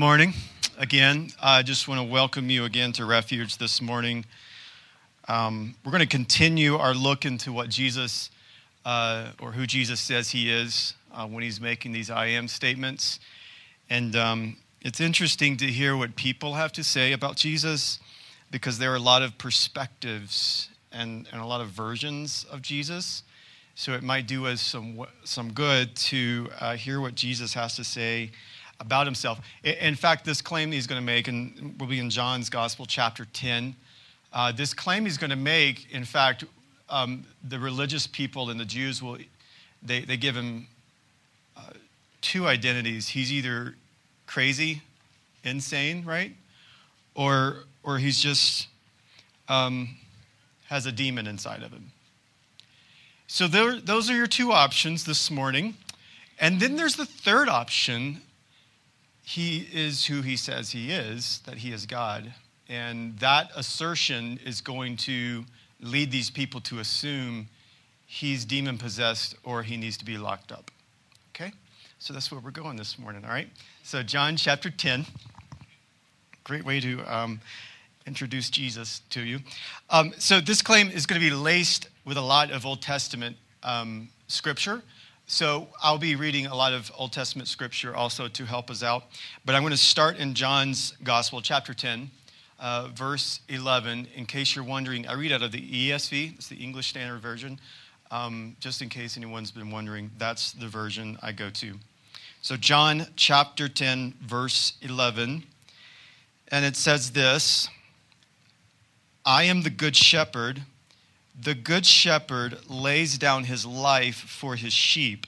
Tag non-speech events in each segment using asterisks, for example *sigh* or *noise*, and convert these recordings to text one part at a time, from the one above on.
morning again. I just want to welcome you again to Refuge this morning. Um, we're going to continue our look into what Jesus uh, or who Jesus says he is uh, when he's making these I am statements. And um, it's interesting to hear what people have to say about Jesus because there are a lot of perspectives and, and a lot of versions of Jesus. So it might do us some, some good to uh, hear what Jesus has to say about himself. In fact, this claim he's going to make, and will be in John's Gospel, chapter 10. Uh, this claim he's going to make, in fact, um, the religious people and the Jews will, they, they give him uh, two identities. He's either crazy, insane, right? Or, or he's just um, has a demon inside of him. So there, those are your two options this morning. And then there's the third option he is who he says he is, that he is God. And that assertion is going to lead these people to assume he's demon possessed or he needs to be locked up. Okay? So that's where we're going this morning, all right? So, John chapter 10. Great way to um, introduce Jesus to you. Um, so, this claim is going to be laced with a lot of Old Testament um, scripture. So I'll be reading a lot of Old Testament scripture also to help us out. But I'm going to start in John's Gospel, chapter 10, uh, verse 11. In case you're wondering, I read out of the ESV, it's the English Standard Version. Um, just in case anyone's been wondering, that's the version I go to. So, John chapter 10, verse 11. And it says this I am the good shepherd. The good shepherd lays down his life for his sheep.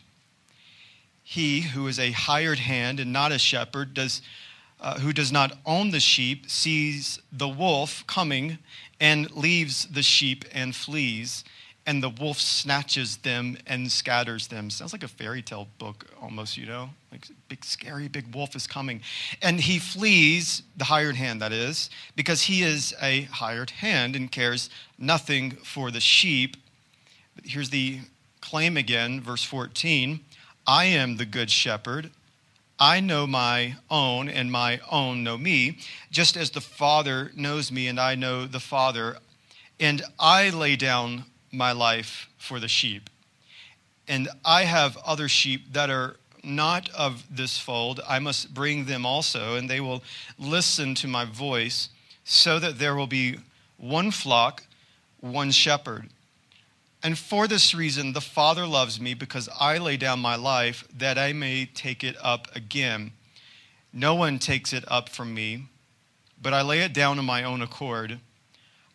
He who is a hired hand and not a shepherd, does, uh, who does not own the sheep, sees the wolf coming and leaves the sheep and flees, and the wolf snatches them and scatters them. Sounds like a fairy tale book almost, you know? Like big, scary, big wolf is coming. And he flees, the hired hand that is, because he is a hired hand and cares nothing for the sheep. But here's the claim again, verse 14 I am the good shepherd. I know my own, and my own know me, just as the Father knows me, and I know the Father. And I lay down my life for the sheep. And I have other sheep that are not of this fold, I must bring them also, and they will listen to my voice, so that there will be one flock, one shepherd. And for this reason, the Father loves me, because I lay down my life that I may take it up again. No one takes it up from me, but I lay it down of my own accord.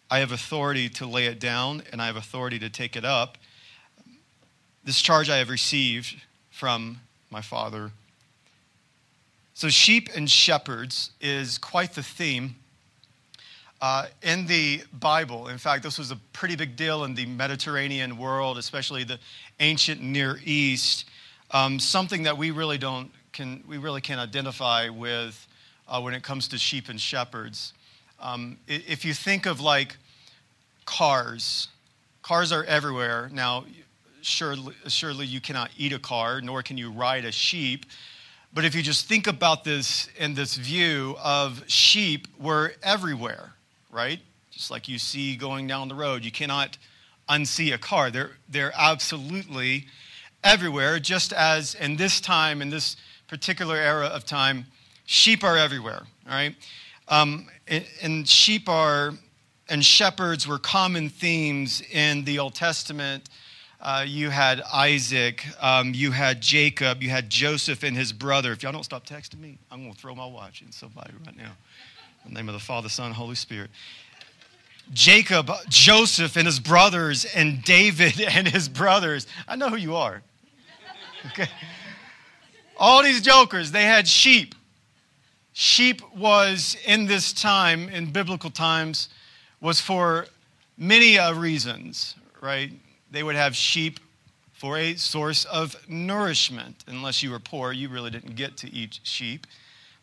I have authority to lay it down, and I have authority to take it up. This charge I have received from my father. So, sheep and shepherds is quite the theme uh, in the Bible. In fact, this was a pretty big deal in the Mediterranean world, especially the ancient Near East. Um, something that we really don't can we really can't identify with uh, when it comes to sheep and shepherds. Um, if you think of like cars, cars are everywhere now surely, surely you cannot eat a car, nor can you ride a sheep. But if you just think about this in this view of sheep were everywhere, right? Just like you see going down the road, you cannot unsee a car. They're, they're absolutely everywhere, just as in this time, in this particular era of time, sheep are everywhere, all right? Um, and, and sheep are, and shepherds were common themes in the Old Testament uh, you had Isaac, um, you had Jacob, you had Joseph and his brother. If y'all don't stop texting me, I'm going to throw my watch in somebody right now. In the name of the Father, Son, Holy Spirit. Jacob, Joseph and his brothers, and David *laughs* and his brothers. I know who you are. Okay. All these jokers, they had sheep. Sheep was in this time, in biblical times, was for many uh, reasons, right? They would have sheep for a source of nourishment. Unless you were poor, you really didn't get to eat sheep.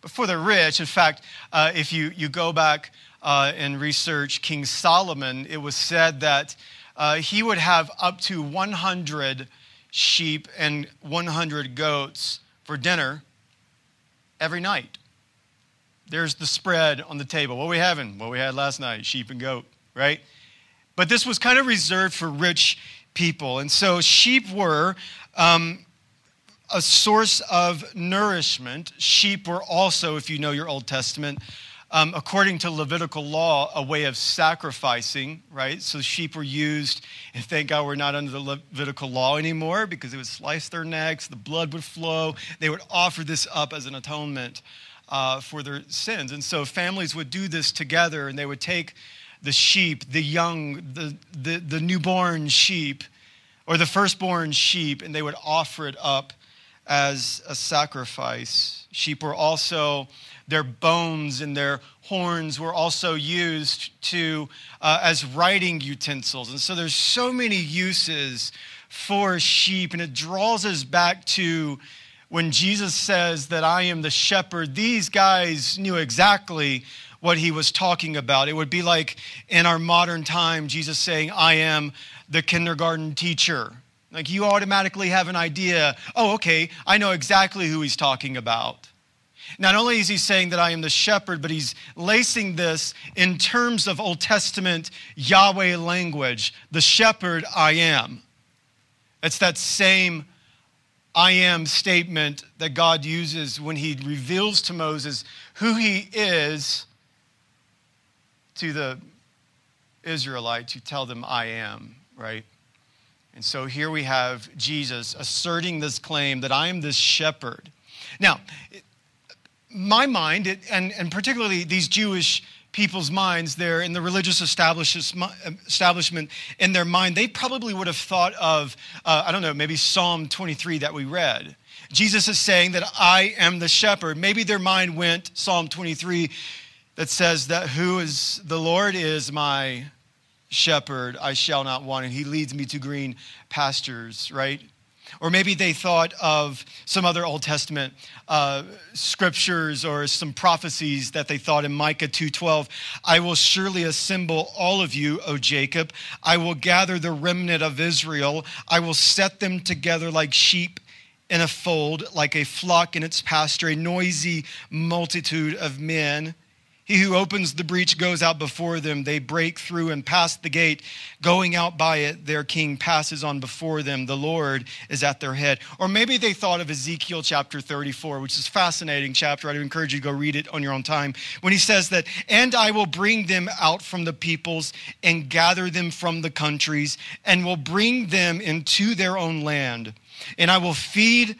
But for the rich, in fact, uh, if you, you go back uh, and research King Solomon, it was said that uh, he would have up to 100 sheep and 100 goats for dinner every night. There's the spread on the table. What we having? What we had last night sheep and goat, right? But this was kind of reserved for rich people. And so sheep were um, a source of nourishment. Sheep were also, if you know your Old Testament, um, according to Levitical law, a way of sacrificing, right? So sheep were used, and thank God we're not under the Levitical law anymore because it would slice their necks, the blood would flow. They would offer this up as an atonement uh, for their sins. And so families would do this together, and they would take the sheep, the young, the, the, the newborn sheep, or the firstborn sheep, and they would offer it up as a sacrifice. Sheep were also, their bones and their horns were also used to, uh, as writing utensils. And so there's so many uses for sheep, and it draws us back to when Jesus says that I am the shepherd. These guys knew exactly what he was talking about. It would be like in our modern time, Jesus saying, I am the kindergarten teacher like you automatically have an idea, oh, okay, I know exactly who he's talking about. Not only is he saying that I am the shepherd, but he's lacing this in terms of Old Testament Yahweh language. The shepherd I am. It's that same I am statement that God uses when he reveals to Moses who he is to the Israelites who tell them I am, right? And so here we have Jesus asserting this claim that I am this shepherd. Now, my mind, and, and particularly these Jewish people's minds there in the religious establishment in their mind, they probably would have thought of, uh, I don't know, maybe Psalm 23 that we read. Jesus is saying that I am the shepherd. Maybe their mind went, Psalm 23, that says that who is the Lord is my shepherd, I shall not want, and he leads me to green pastures, right? Or maybe they thought of some other Old Testament uh, scriptures or some prophecies that they thought in Micah 2:12. I will surely assemble all of you, O Jacob. I will gather the remnant of Israel. I will set them together like sheep in a fold, like a flock in its pasture, a noisy multitude of men. He who opens the breach goes out before them. They break through and pass the gate. Going out by it, their king passes on before them. The Lord is at their head. Or maybe they thought of Ezekiel chapter 34, which is a fascinating chapter. I'd encourage you to go read it on your own time. When he says that, and I will bring them out from the peoples and gather them from the countries and will bring them into their own land. And I will feed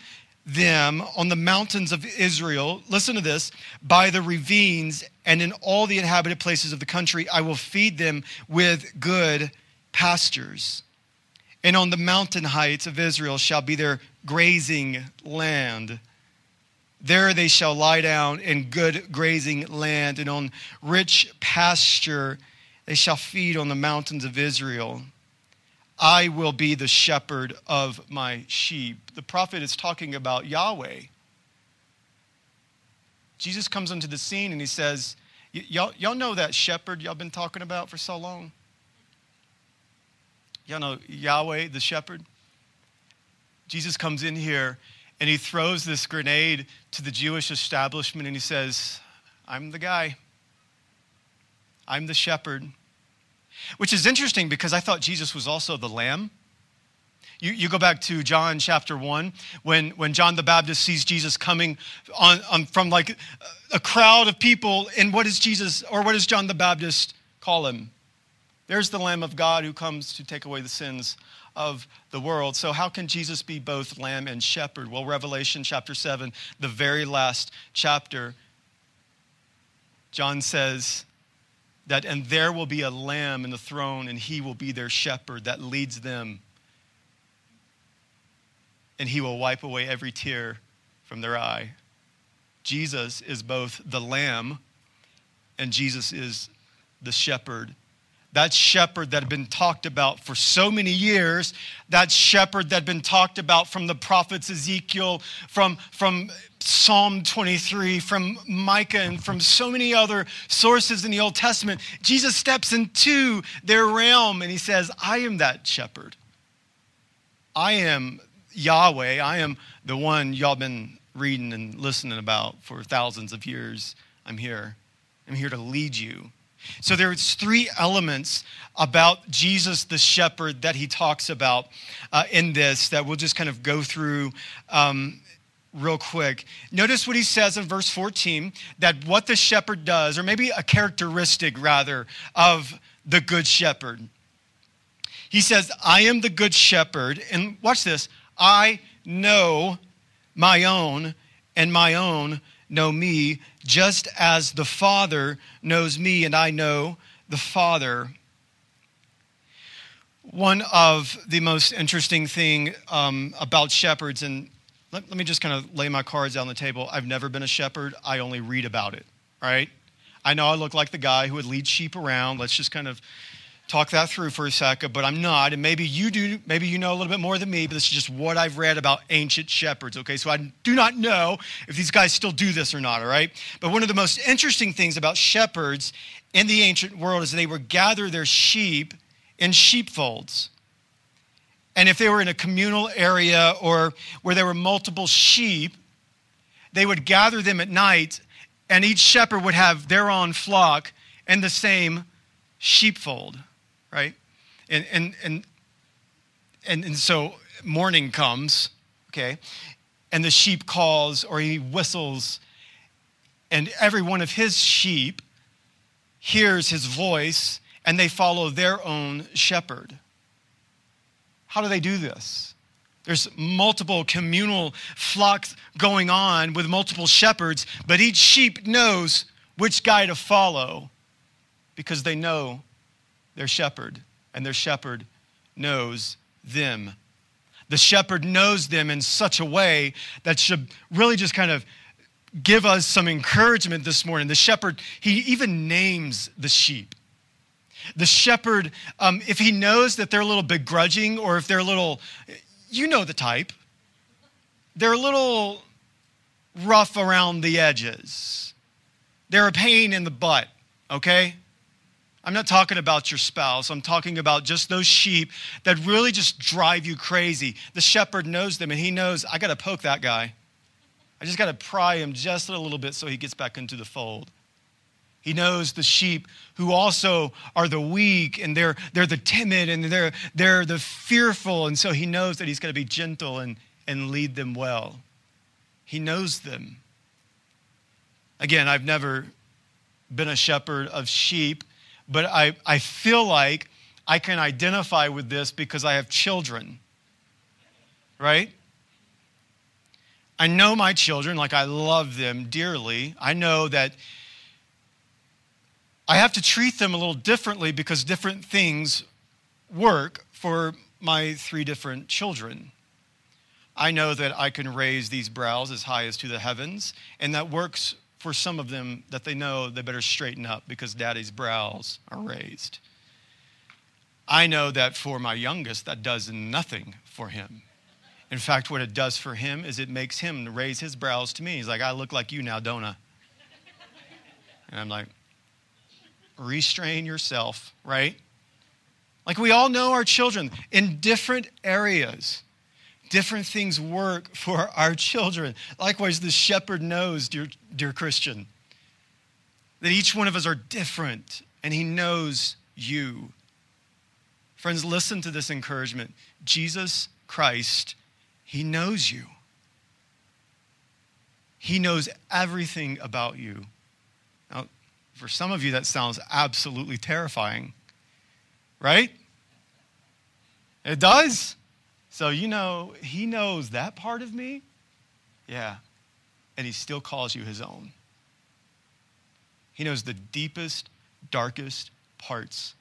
them on the mountains of Israel, listen to this, by the ravines and in all the inhabited places of the country, I will feed them with good pastures. And on the mountain heights of Israel shall be their grazing land. There they shall lie down in good grazing land, and on rich pasture they shall feed on the mountains of Israel. I will be the shepherd of my sheep. The prophet is talking about Yahweh. Jesus comes onto the scene and he says, y'all, y'all know that shepherd y'all been talking about for so long? Y'all know Yahweh, the shepherd? Jesus comes in here and he throws this grenade to the Jewish establishment and he says, I'm the guy. I'm the shepherd. Which is interesting because I thought Jesus was also the lamb. You, you go back to John chapter 1 when, when John the Baptist sees Jesus coming on, on from like a crowd of people. And what does Jesus, or what does John the Baptist call him? There's the Lamb of God who comes to take away the sins of the world. So, how can Jesus be both lamb and shepherd? Well, Revelation chapter 7, the very last chapter, John says, that and there will be a lamb in the throne and he will be their shepherd that leads them and he will wipe away every tear from their eye jesus is both the lamb and jesus is the shepherd that shepherd that had been talked about for so many years, that shepherd that had been talked about from the prophets Ezekiel, from, from Psalm 23, from Micah, and from so many other sources in the Old Testament, Jesus steps into their realm and he says, I am that shepherd. I am Yahweh. I am the one y'all been reading and listening about for thousands of years. I'm here. I'm here to lead you. So there's three elements about Jesus the shepherd that he talks about uh, in this that we'll just kind of go through um, real quick. Notice what he says in verse 14 that what the shepherd does, or maybe a characteristic rather, of the good shepherd. He says, I am the good shepherd. And watch this I know my own, and my own know me, just as the Father knows me, and I know the Father. One of the most interesting thing um, about shepherds, and let, let me just kind of lay my cards on the table. I've never been a shepherd. I only read about it, right? I know I look like the guy who would lead sheep around. Let's just kind of talk that through for a second, but I'm not. And maybe you do, maybe you know a little bit more than me, but this is just what I've read about ancient shepherds, okay? So I do not know if these guys still do this or not, all right? But one of the most interesting things about shepherds in the ancient world is they would gather their sheep in sheepfolds. And if they were in a communal area or where there were multiple sheep, they would gather them at night, and each shepherd would have their own flock and the same sheepfold right? And, and, and, and, and so morning comes, okay, and the sheep calls or he whistles, and every one of his sheep hears his voice and they follow their own shepherd. How do they do this? There's multiple communal flocks going on with multiple shepherds, but each sheep knows which guy to follow because they know their shepherd, and their shepherd knows them. The shepherd knows them in such a way that should really just kind of give us some encouragement this morning. The shepherd, he even names the sheep. The shepherd, um, if he knows that they're a little begrudging or if they're a little, you know the type, they're a little rough around the edges. They're a pain in the butt, okay? I'm not talking about your spouse. I'm talking about just those sheep that really just drive you crazy. The shepherd knows them and he knows, I got to poke that guy. I just got to pry him just a little bit so he gets back into the fold. He knows the sheep who also are the weak and they're, they're the timid and they're, they're the fearful. And so he knows that he's going to be gentle and, and lead them well. He knows them. Again, I've never been a shepherd of sheep but I, I feel like I can identify with this because I have children, right? I know my children, like I love them dearly. I know that I have to treat them a little differently because different things work for my three different children. I know that I can raise these brows as high as to the heavens, and that works for some of them that they know they better straighten up because daddy's brows are raised. I know that for my youngest, that does nothing for him. In fact, what it does for him is it makes him raise his brows to me. He's like, I look like you now, don't I? And I'm like, restrain yourself, right? Like we all know our children in different areas different things work for our children. Likewise, the shepherd knows, dear, dear Christian, that each one of us are different and he knows you. Friends, listen to this encouragement. Jesus Christ, he knows you. He knows everything about you. Now, for some of you, that sounds absolutely terrifying, right? It does. So, you know, he knows that part of me. Yeah. And he still calls you his own. He knows the deepest, darkest parts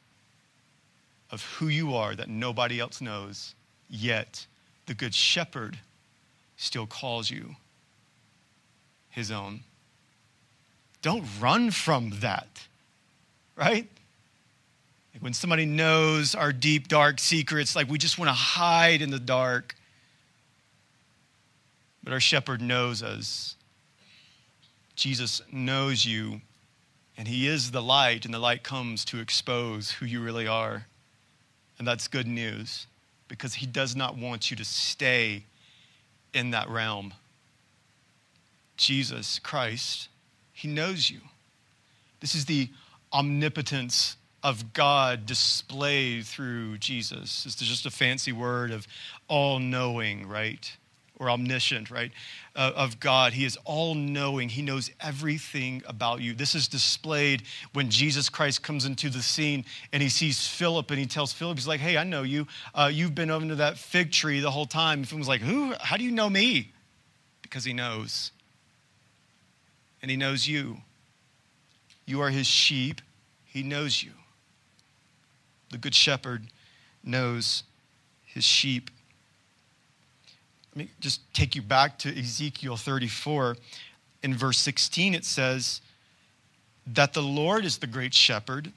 of who you are that nobody else knows. Yet, the Good Shepherd still calls you his own. Don't run from that, right? Like when somebody knows our deep, dark secrets, like we just want to hide in the dark. But our shepherd knows us. Jesus knows you, and he is the light, and the light comes to expose who you really are. And that's good news because he does not want you to stay in that realm. Jesus Christ, he knows you. This is the omnipotence of God displayed through Jesus. It's just a fancy word of all knowing, right? Or omniscient, right? Uh, of God. He is all knowing. He knows everything about you. This is displayed when Jesus Christ comes into the scene and he sees Philip and he tells Philip, he's like, hey, I know you. Uh, you've been under that fig tree the whole time. And Philip's like, who? How do you know me? Because he knows. And he knows you. You are his sheep. He knows you. The good shepherd knows his sheep. Let me just take you back to Ezekiel 34. In verse 16, it says, That the Lord is the great shepherd,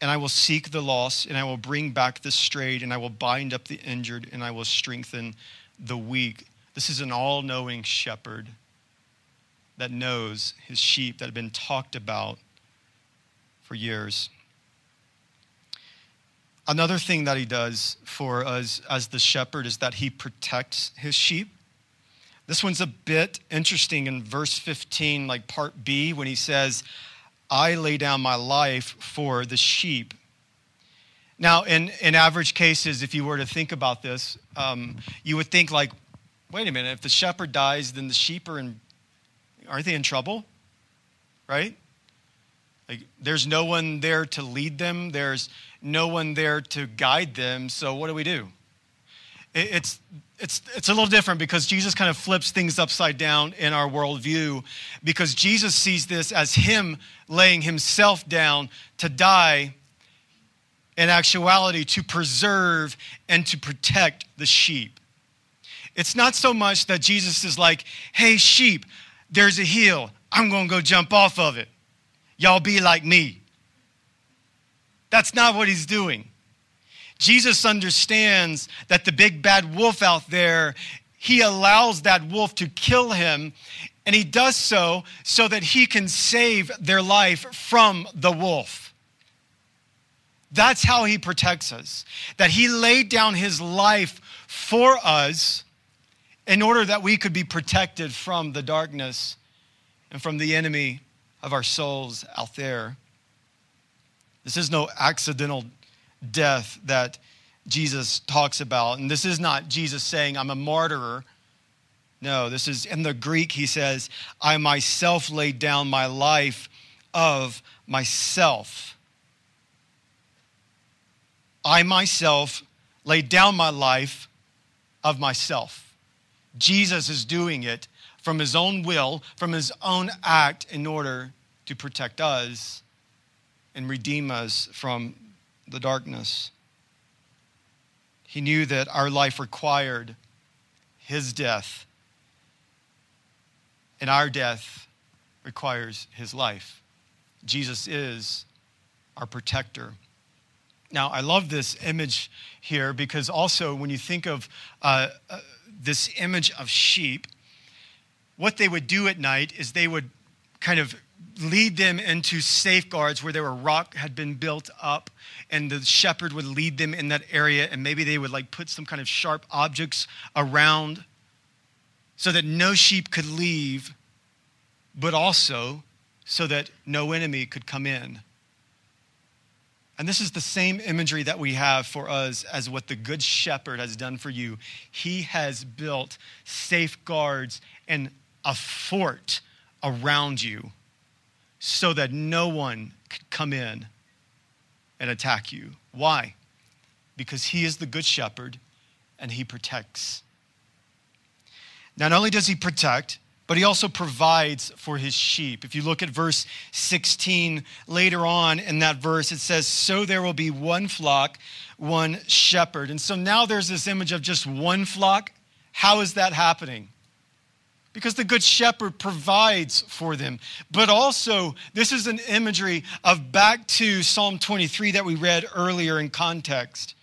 and I will seek the lost, and I will bring back the strayed, and I will bind up the injured, and I will strengthen the weak. This is an all knowing shepherd that knows his sheep that have been talked about for years. Another thing that he does for us as the shepherd is that he protects his sheep. This one's a bit interesting in verse 15, like part B, when he says, I lay down my life for the sheep. Now, in, in average cases, if you were to think about this, um, you would think, like, wait a minute, if the shepherd dies, then the sheep are in, aren't they in trouble? Right? Like, there's no one there to lead them, there's no one there to guide them. So, what do we do? It's, it's, it's a little different because Jesus kind of flips things upside down in our worldview because Jesus sees this as Him laying Himself down to die in actuality to preserve and to protect the sheep. It's not so much that Jesus is like, hey, sheep, there's a hill. I'm going to go jump off of it. Y'all be like me. That's not what he's doing. Jesus understands that the big bad wolf out there, he allows that wolf to kill him, and he does so so that he can save their life from the wolf. That's how he protects us. That he laid down his life for us in order that we could be protected from the darkness and from the enemy of our souls out there. This is no accidental death that Jesus talks about. And this is not Jesus saying, I'm a martyr. No, this is in the Greek, he says, I myself laid down my life of myself. I myself laid down my life of myself. Jesus is doing it from his own will, from his own act, in order to protect us and redeem us from the darkness. He knew that our life required his death, and our death requires his life. Jesus is our protector. Now, I love this image here because also when you think of uh, uh, this image of sheep, what they would do at night is they would kind of lead them into safeguards where there were rock had been built up and the shepherd would lead them in that area and maybe they would like put some kind of sharp objects around so that no sheep could leave but also so that no enemy could come in. And this is the same imagery that we have for us as what the good shepherd has done for you. He has built safeguards and a fort around you so that no one could come in and attack you. Why? Because he is the good shepherd and he protects. Not only does he protect, but he also provides for his sheep. If you look at verse 16, later on in that verse, it says, So there will be one flock, one shepherd. And so now there's this image of just one flock. How is that happening? Because the good shepherd provides for them. But also, this is an imagery of back to Psalm 23 that we read earlier in context.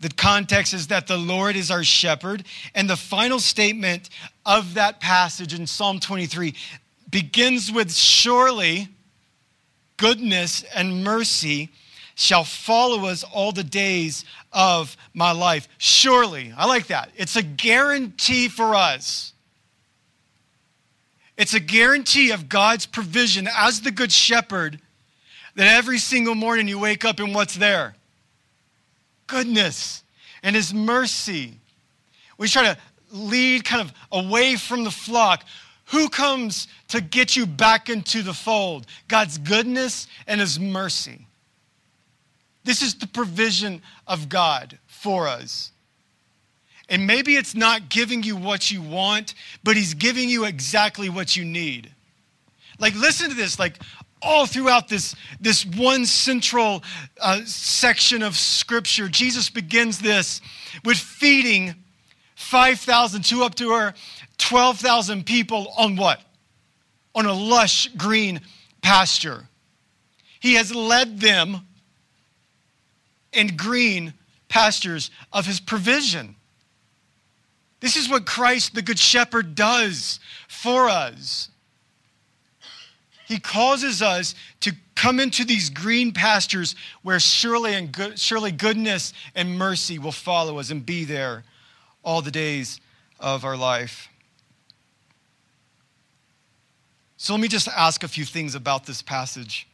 The context is that the Lord is our shepherd, and the final statement of that passage in Psalm 23 begins with Surely goodness and mercy shall follow us all the days of my life. Surely, I like that. It's a guarantee for us it's a guarantee of God's provision as the good shepherd That every single morning you wake up and what's there? Goodness and his mercy. We try to lead kind of away from the flock. Who comes to get you back into the fold? God's goodness and his mercy. This is the provision of God for us. And maybe it's not giving you what you want, but he's giving you exactly what you need. Like, listen to this. Like, all throughout this, this one central uh, section of scripture, Jesus begins this with feeding 5,000 to up to her 12,000 people on what? On a lush green pasture. He has led them in green pastures of his provision. This is what Christ, the Good Shepherd, does for us. He causes us to come into these green pastures where surely and good, surely goodness and mercy will follow us and be there all the days of our life. So let me just ask a few things about this passage.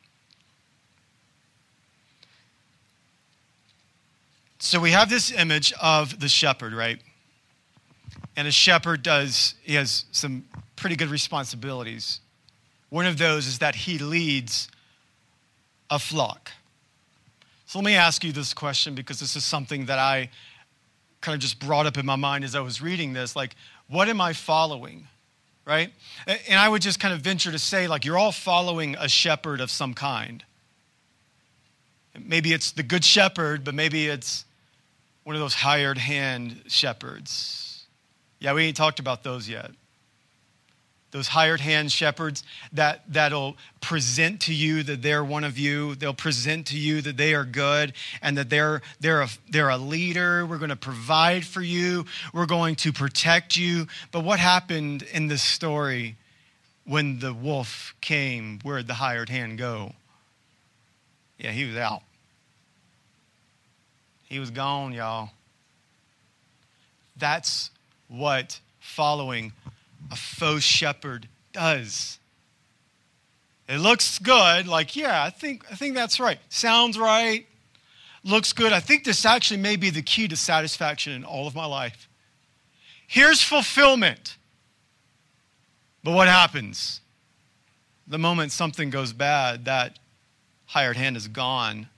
So we have this image of the shepherd, right? And a shepherd does, he has some pretty good responsibilities. One of those is that he leads a flock. So let me ask you this question because this is something that I kind of just brought up in my mind as I was reading this. Like, what am I following? Right? And I would just kind of venture to say, like, you're all following a shepherd of some kind. Maybe it's the good shepherd, but maybe it's one of those hired hand shepherds. Yeah, we ain't talked about those yet those hired hand shepherds that, that'll present to you that they're one of you. They'll present to you that they are good and that they're, they're, a, they're a leader. We're going to provide for you. We're going to protect you. But what happened in this story when the wolf came? Where'd the hired hand go? Yeah, he was out. He was gone, y'all. That's what following a faux shepherd does. It looks good, like, yeah, I think, I think that's right. Sounds right, looks good. I think this actually may be the key to satisfaction in all of my life. Here's fulfillment. But what happens? The moment something goes bad, that hired hand is gone.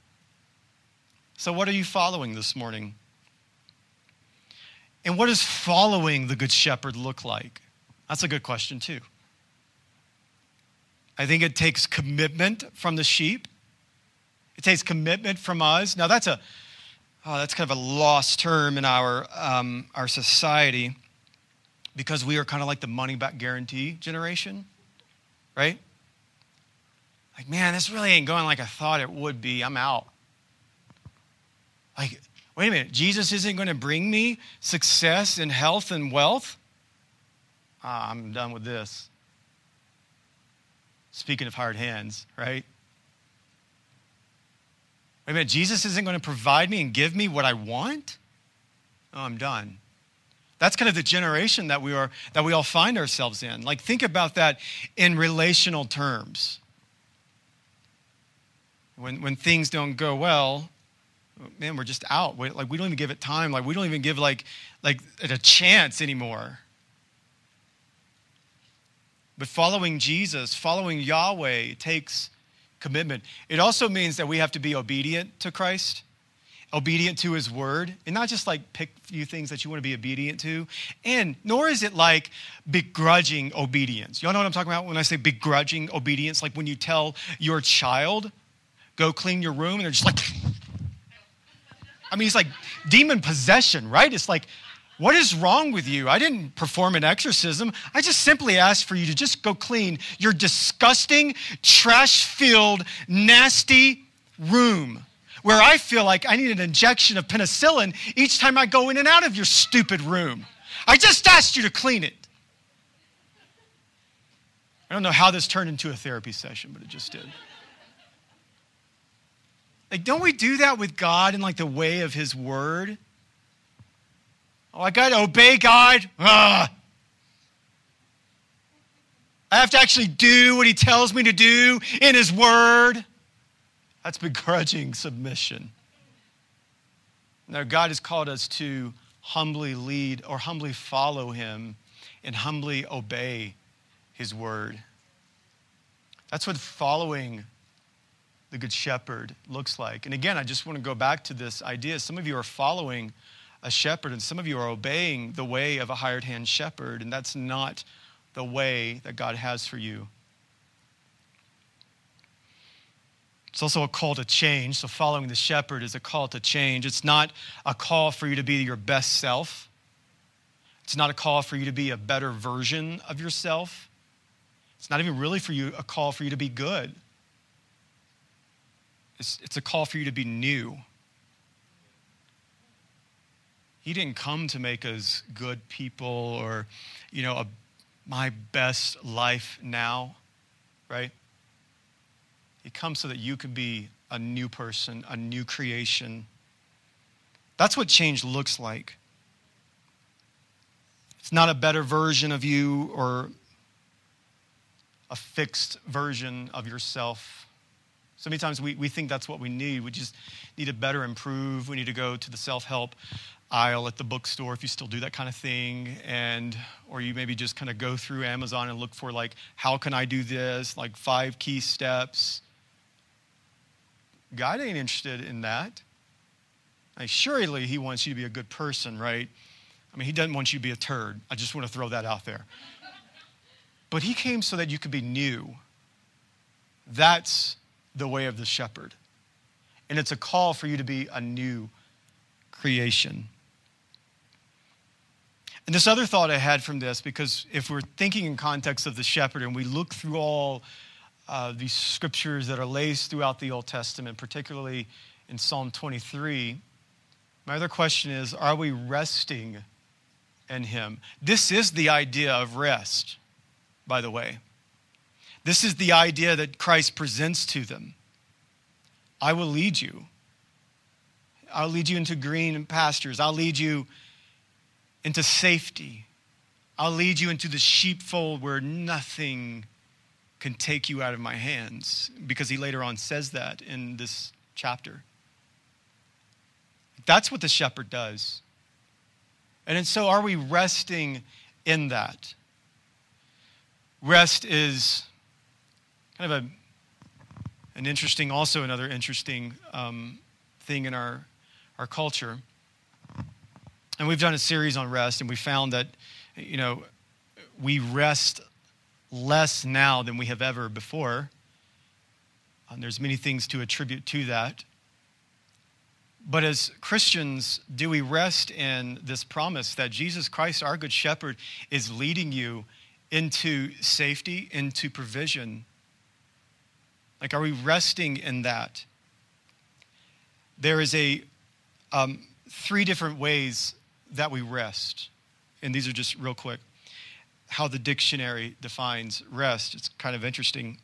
So, what are you following this morning? And what does following the Good Shepherd look like? That's a good question, too. I think it takes commitment from the sheep. It takes commitment from us. Now, that's a oh, that's kind of a lost term in our, um, our society because we are kind of like the money back guarantee generation, right? Like, man, this really ain't going like I thought it would be. I'm out. Like, wait a minute, Jesus isn't going to bring me success and health and wealth? ah, I'm done with this. Speaking of hard hands, right? Wait a minute, Jesus isn't going to provide me and give me what I want? Oh, I'm done. That's kind of the generation that we are that we all find ourselves in. Like think about that in relational terms. When when things don't go well, man, we're just out. Like we don't even give it time. Like we don't even give like like it a chance anymore. But following Jesus, following Yahweh takes commitment. It also means that we have to be obedient to Christ, obedient to his word, and not just like pick a few things that you want to be obedient to. And nor is it like begrudging obedience. Y'all know what I'm talking about when I say begrudging obedience? Like when you tell your child, go clean your room, and they're just like, I mean, it's like demon possession, right? It's like, what is wrong with you? I didn't perform an exorcism. I just simply asked for you to just go clean your disgusting, trash filled, nasty room where I feel like I need an injection of penicillin each time I go in and out of your stupid room. I just asked you to clean it. I don't know how this turned into a therapy session, but it just did. Like, don't we do that with God in like the way of His Word? Oh, I got to obey God. Ugh. I have to actually do what He tells me to do in His Word. That's begrudging submission. Now, God has called us to humbly lead or humbly follow Him and humbly obey His word. That's what following the Good Shepherd looks like. And again, I just want to go back to this idea. Some of you are following a shepherd, and some of you are obeying the way of a hired hand shepherd, and that's not the way that God has for you. It's also a call to change. So, following the shepherd is a call to change. It's not a call for you to be your best self, it's not a call for you to be a better version of yourself. It's not even really for you a call for you to be good. It's, it's a call for you to be new. He didn't come to make us good people or, you know, a, my best life now, right? He comes so that you can be a new person, a new creation. That's what change looks like. It's not a better version of you or a fixed version of yourself. So many times we, we think that's what we need. We just need to better improve. We need to go to the self help aisle at the bookstore if you still do that kind of thing and or you maybe just kind of go through amazon and look for like how can i do this like five key steps God ain't interested in that. Now, surely He wants you to be a good person, right? I mean, He doesn't want you to be a turd. I just want to throw that out there. But He came so that you could be new. That's the way of the shepherd. And it's a call for you to be a new creation. And this other thought I had from this, because if we're thinking in context of the shepherd and we look through all uh, these scriptures that are laced throughout the Old Testament, particularly in Psalm 23. My other question is Are we resting in Him? This is the idea of rest, by the way. This is the idea that Christ presents to them. I will lead you. I'll lead you into green pastures. I'll lead you into safety. I'll lead you into the sheepfold where nothing can take you out of my hands, because he later on says that in this chapter. That's what the shepherd does. And so, are we resting in that? Rest is kind of a, an interesting, also another interesting um, thing in our, our culture. And we've done a series on rest, and we found that, you know, we rest less now than we have ever before. And there's many things to attribute to that. But as Christians, do we rest in this promise that Jesus Christ, our Good Shepherd, is leading you into safety, into provision? Like, are we resting in that? There is a um, three different ways that we rest, and these are just real quick how the dictionary defines rest. It's kind of interesting.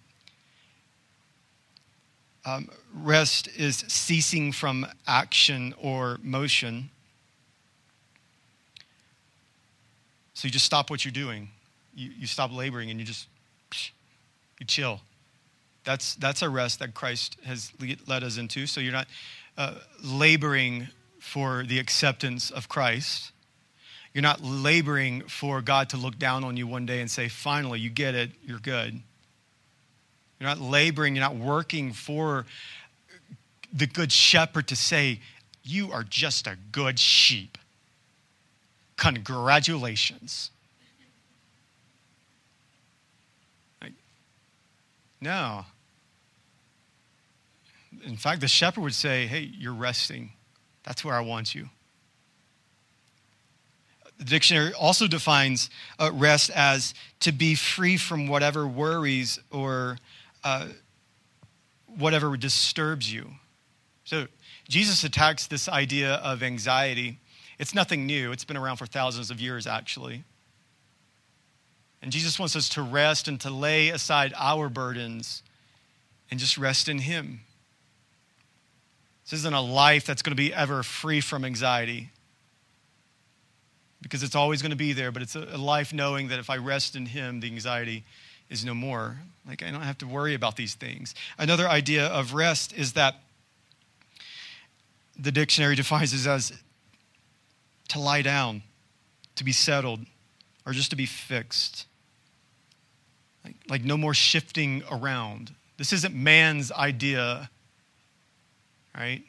Um, rest is ceasing from action or motion. So you just stop what you're doing. You, you stop laboring and you just you chill. That's, that's a rest that Christ has led us into. So you're not uh, laboring for the acceptance of Christ. You're not laboring for God to look down on you one day and say, finally, you get it, you're good. You're not laboring, you're not working for the good shepherd to say, you are just a good sheep. Congratulations. No. In fact, the shepherd would say, hey, you're resting. That's where I want you. The dictionary also defines uh, rest as to be free from whatever worries or uh, whatever disturbs you. So Jesus attacks this idea of anxiety. It's nothing new, it's been around for thousands of years, actually. And Jesus wants us to rest and to lay aside our burdens and just rest in Him. This isn't a life that's going to be ever free from anxiety because it's always going to be there, but it's a, life knowing that if I rest in Him, the anxiety is no more. Like, I don't have to worry about these things. Another idea of rest is that the dictionary *laughs* defines it as to lie down, to be settled, or just to be fixed. Like, like no more shifting around. This isn't man's idea, right?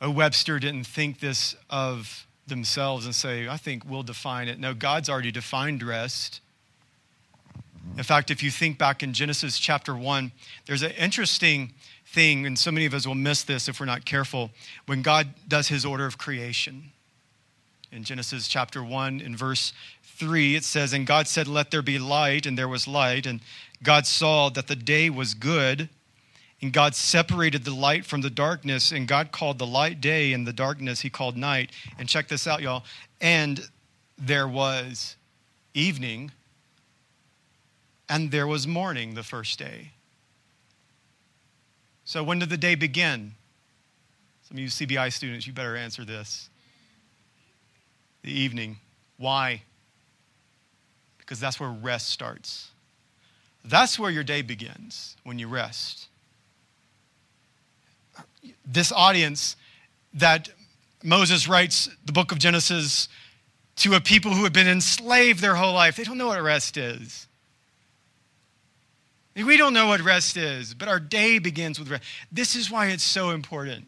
Noah Webster didn't think this of themselves and say, I think we'll define it. No, God's already defined rest. In fact, if you think back in Genesis chapter 1, there's an interesting thing, and so many of us will miss this if we're not careful, when God does his order of creation. In Genesis chapter 1, in verse 3, it says, And God said, Let there be light, and there was light. And God saw that the day was good. And God separated the light from the darkness, and God called the light day, and the darkness he called night. And check this out, y'all. And there was evening, and there was morning the first day. So, when did the day begin? Some of you CBI students, you better answer this. The evening. Why? Because that's where rest starts. That's where your day begins, when you rest this audience that Moses writes the book of Genesis to a people who have been enslaved their whole life. They don't know what rest is. We don't know what rest is, but our day begins with rest. This is why it's so important.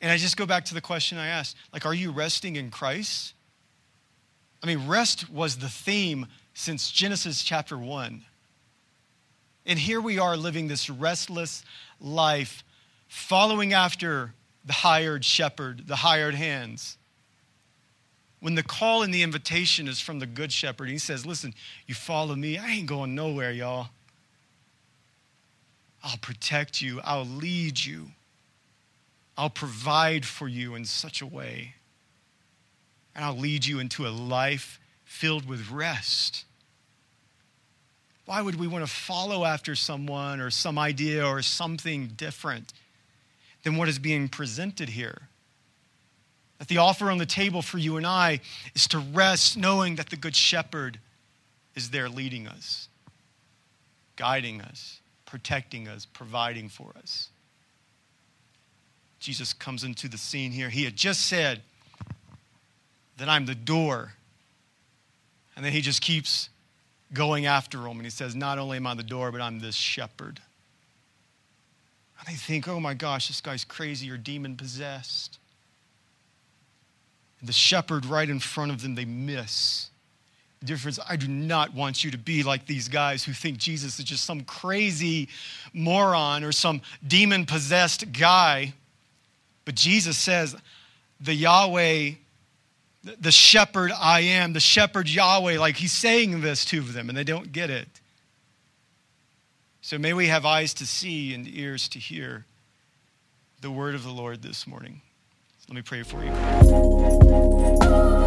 And I just go back to the question I asked like, are you resting in Christ? I mean, rest was the theme since Genesis chapter 1. And here we are living this restless life following after the hired shepherd, the hired hands. When the call and the invitation is from the good shepherd, he says, Listen, you follow me, I ain't going nowhere, y'all. I'll protect you, I'll lead you, I'll provide for you in such a way, and I'll lead you into a life filled with rest. Why would we want to follow after someone or some idea or something different? Than what is being presented here. That the offer on the table for you and I is to rest knowing that the Good Shepherd is there leading us, guiding us, protecting us, providing for us. Jesus comes into the scene here. He had just said that I'm the door. And then he just keeps going after him. And he says, Not only am I the door, but I'm this shepherd. And they think, oh my gosh, this guy's crazy or demon possessed. And the shepherd right in front of them, they miss. The difference, I do not want you to be like these guys who think Jesus is just some crazy moron or some demon possessed guy. But Jesus says, the Yahweh, the shepherd I am, the shepherd Yahweh, like he's saying this to them and they don't get it. So may we have eyes to see and ears to hear the word of the Lord this morning. Let me pray for you.